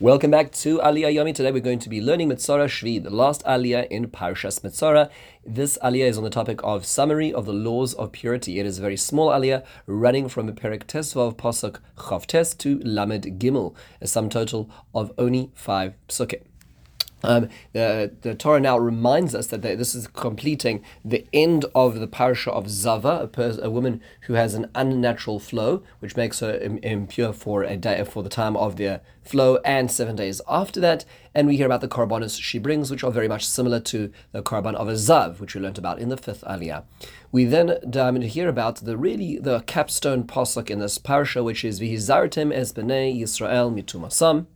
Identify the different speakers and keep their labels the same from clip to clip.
Speaker 1: Welcome back to Aliyah Yomi. Today we're going to be learning Metzora Shvi, the last Aliyah in Parshas Metzora. This Aliyah is on the topic of summary of the laws of purity. It is a very small Aliyah running from Perek Tesvav Pasuk Chavtes to Lamed Gimel, a sum total of only five psukim. Um, the, the Torah now reminds us that they, this is completing the end of the parasha of Zava, a, pers- a, woman who has an unnatural flow, which makes her Im- impure for a day for the time of the flow and seven days after that. And we hear about the korbanos she brings, which are very much similar to the korban of a zav, which we learned about in the fifth aliyah. We then um, hear about the really the capstone pasuk in this parasha, which is v'hizartem es b'nei Yisrael mitumasam.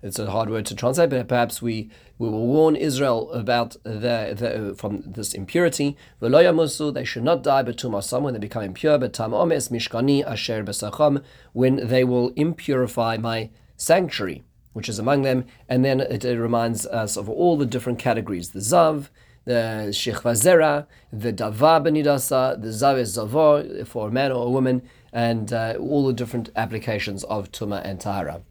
Speaker 1: It's a hard word to translate, but perhaps we, we will warn Israel about the, from this impurity. They should not die betumasam when they become impure, but tam omes mishkani asher besacham when they will impurify my sanctuary, which is among them. And then it, it reminds us of all the different categories: the zav, the shechvazera, the dava benidasa, the zav zavo for a man or a woman, and uh, all the different applications of tuma and tahara.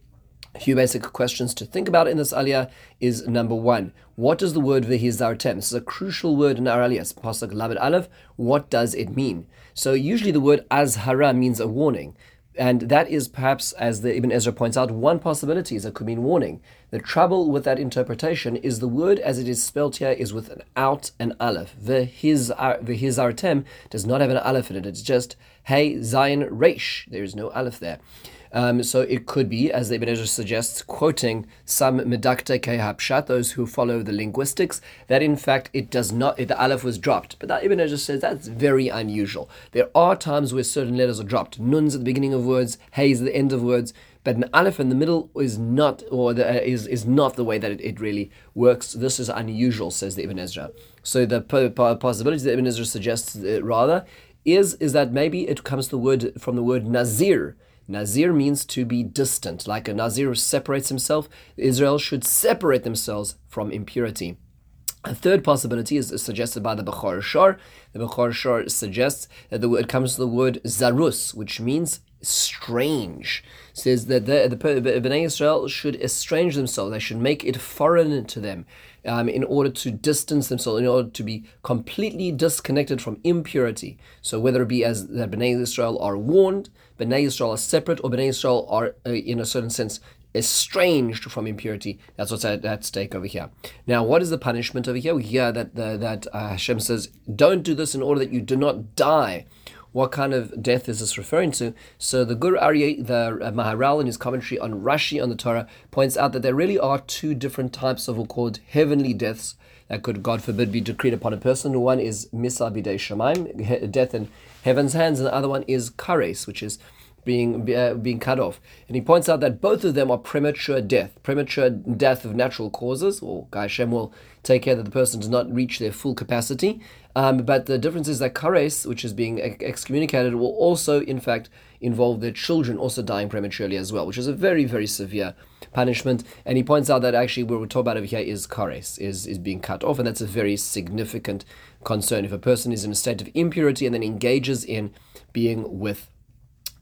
Speaker 1: A few basic questions to think about in this aliyah is number one, what does the word v'hizartem? This is a crucial word in our aliyah, pasuk lamed aleph. What does it mean? So usually the word azhara means a warning. And that is perhaps, as the Ibn Ezra points out, one possibility is it could mean warning. The trouble with that interpretation is the word as it is spelled here is without an out and aleph. V'hizartem does not have an aleph in it. It's just hey zayin resh. There is no aleph there. Um, so it could be, as the Ibn Ezra suggests, quoting some medakte kehapshat, those who follow the linguistics, that in fact it does not, the aleph was dropped. But that Ibn Ezra says that's very unusual. There are times where certain letters are dropped. Nun's at the beginning of words, hay's at the end of words, but an aleph in the middle is not, or the, uh, is is not the way that it, it really works. This is unusual, says the Ibn Ezra. So the possibility that Ibn Ezra suggests uh, rather is is that maybe it comes the word from the word nazir Nazir means to be distant. Like a Nazir separates himself, Israel should separate themselves from impurity. A third possibility is suggested by the Bechor Shor. The Bechor Shor suggests that the word comes to the word zarus, which means strange. Says that the, the Bnei Israel should estrange themselves. They should make it foreign to them um, in order to distance themselves, in order to be completely disconnected from impurity. So whether it be as the Bnei Israel are warned, Bnei Israel are separate, or Bnei Israel are, uh, in a certain sense, estranged from impurity. That's what's at, at, stake over here. Now, what is the punishment over here? We hear that the, that uh, Hashem says, "Don't do this in order that you do not die." What kind of death is this referring to? So the Gur Aryeh, the uh, Maharal, in his commentary on Rashi on the Torah, points out that there really are two different types of what called heavenly deaths that could, God forbid, be decreed upon a person. One is Misa Bidei Shemaim, death in heaven's hands, and the other one is Kares, which is being uh, being cut off. And he points out that both of them are premature death, premature death of natural causes, or Hashem will take care that the person does not reach their full capacity. Um, but the difference is that kares, which is being excommunicated, will also, in fact, involve their children also dying prematurely as well, which is a very, very severe punishment. And he points out that actually what we're talking about over here is kares, is, is being cut off, and that's a very significant concern. If a person is in a state of impurity and then engages in being with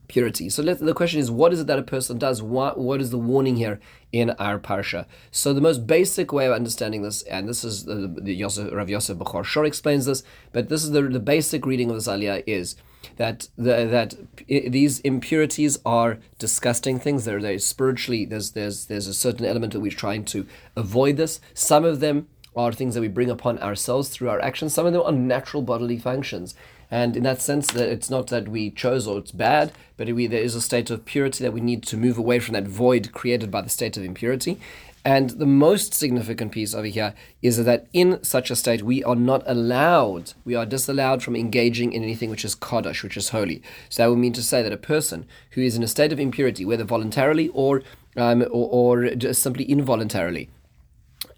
Speaker 1: purity. So the question is, what is it that a person does? What, what is the warning here in our parsha? So the most basic way of understanding this, and this is the, the Yosef, Rav Yosef Bechor Shor explains this, but this is the, the basic reading of this aliyah is that the, that these impurities are disgusting things. They're, they're spiritually there's there's there's a certain element that we're trying to avoid this. Some of them are things that we bring upon ourselves through our actions. Some of them are natural bodily functions. And in that sense, that it's not that we chose or it's bad, but we, there is a state of purity that we need to move away from that void created by the state of impurity. And the most significant piece over here is that in such a state, we are not allowed, we are disallowed from engaging in anything which is Kaddish, which is holy. So that would mean to say that a person who is in a state of impurity, whether voluntarily or, um, or, or just simply involuntarily,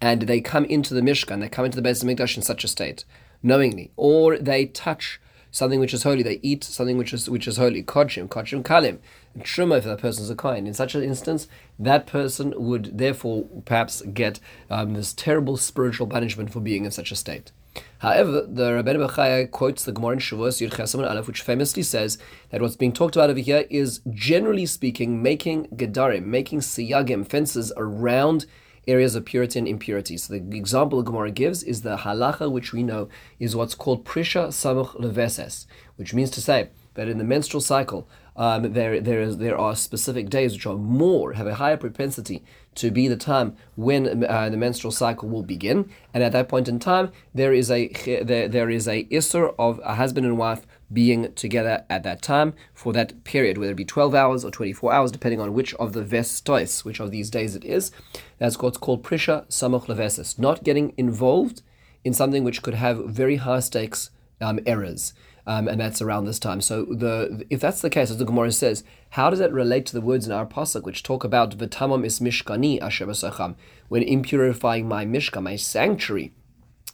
Speaker 1: and they come into the Mishkan, they come into the Beis Hamikdash in such a state, knowingly, or they touch something which is holy, they eat something which is which is holy, kodshim, kodshim kalim, truma if that person is a kohen. In such an instance, that person would therefore perhaps get um, this terrible spiritual punishment for being in such a state. However, the Rabbeinu Bechaya quotes the Gemara in Shavuos Yud Chesamon Aleph, which famously says that what's being talked about over here is, generally speaking, making gedarim, making siyagim, fences around areas of purity and impurity. So the example the Gemara gives is the halacha, which we know is what's called prisha samuch leveses, which means to say that in the menstrual cycle, um, there there is there are specific days which are more have a higher propensity to be the time when uh, the menstrual cycle will begin, and at that point in time there is a there, there is a isser of a husband and wife being together at that time for that period, whether it be 12 hours or 24 hours, depending on which of the vestos, which of these days it is. That's what's called prisha samuch levesis, not getting involved in something which could have very high stakes um, errors. Um, and that's around this time. So the if that's the case, as the Gemara says, how does that relate to the words in our pasuk which talk about v'tamam is mishkani asher when impurifying my mishkan, my sanctuary?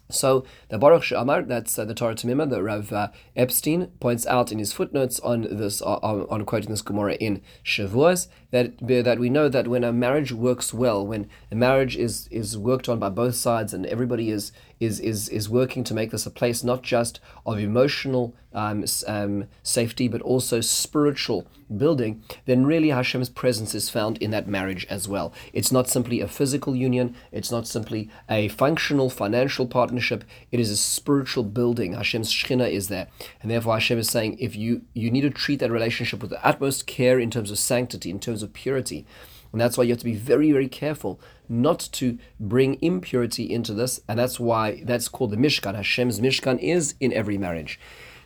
Speaker 1: So the Baruch She'amar, that's uh, the Torah Tamima, that Rav uh, Epstein points out in his footnotes on this, uh, on, on, quoting this Gemara in Shavuos, that that we know that when a marriage works well, when a marriage is is worked on by both sides, and everybody is is is is working to make this a place not just of emotional um, um, safety but also spiritual building, then really Hashem's presence is found in that marriage as well. It's not simply a physical union. It's not simply a functional financial partnership. It is a spiritual building. Hashem's Shekhinah is there, and therefore Hashem is saying if you you need to treat that relationship with the utmost care in terms of sanctity, in terms of purity. And that's why you have to be very, very careful not to bring impurity into this. And that's why that's called the Mishkan. Hashem's Mishkan is in every marriage.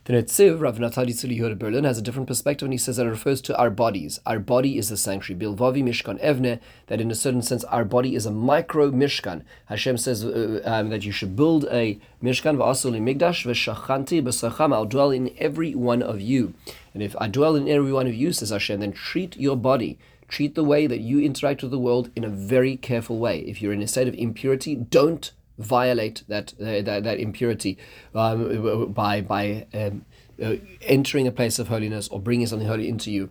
Speaker 1: The Netziv, Rav Naftali Tzvi Berlin, has a different perspective and he says that it refers to our bodies. Our body is the sanctuary. Bilvavi Mishkan Evne, that in a certain sense our body is a micro Mishkan. Hashem says uh, um, that you should build a Mishkan, V'asuli Migdash, V'shachanti B'sacham, I'll dwell in every one of you. And if I dwell in every one of you, says Hashem, then treat your body treat the way that you interact with the world in a very careful way. If you're in a state of impurity, don't violate that uh, that, that, impurity um, by by um, uh, entering a place of holiness or bringing something holy into you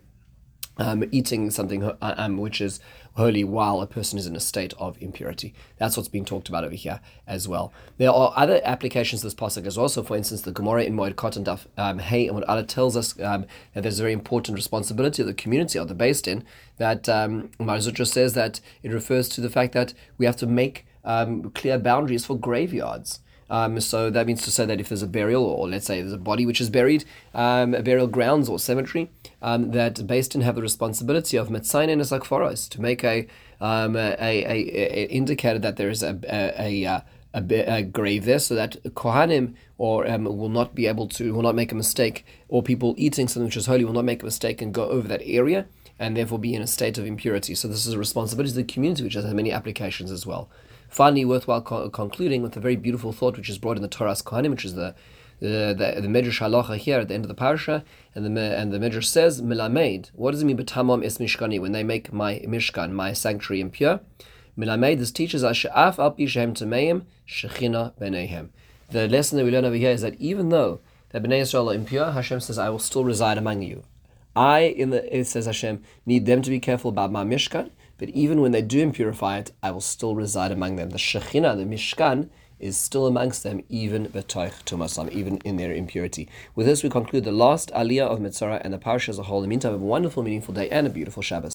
Speaker 1: um, eating something uh, um, which is holy while a person is in a state of impurity. That's what's being talked about over here as well. There are other applications this pasuk as well. So, for instance, the Gemara in Moed Katan Daf um, and what Allah tells us um, that there's a very important responsibility of the community of the Beis Din that um, says that it refers to the fact that we have to make um, clear boundaries for graveyards. Um, so that means to say that if there's a burial, or let's say there's a body which is buried, um, burial grounds or cemetery, um, that Beis Din have the responsibility of metzayin and sakforos to make a, um, a, a, a, indicator that there is a, a, a a, a, grave there so that Kohanim or um, will not be able to, will not make a mistake, or people eating something which is holy will not make a mistake and go over that area and therefore be in a state of impurity. So this is a responsibility of the community which has many applications as well. Finally, worthwhile co- concluding with a very beautiful thought which is brought in the Toras Kohanim, which is the the, the, the Midrash Halacha here at the end of the parasha, and the and the Midrash says Milamed. What does it mean? B'tamam is mishkani when they make my mishkan, my sanctuary impure. Milamed. This teaches us she'af al pishem tameim shechina benehem. The lesson that we learn over here is that even though the Bnei Israel are impure, Hashem says, "I will still reside among you." I, in the it says Hashem, need them to be careful about my mishkan, but even when they do impurify it, I will still reside among them. The Shekhinah, the Mishkan, is still amongst them, even betoich tumasam, even in their impurity. With this, we conclude the last aliyah of Mitzvah and the parsha as a whole. In the meantime, have a wonderful, meaningful day and a beautiful Shabbos.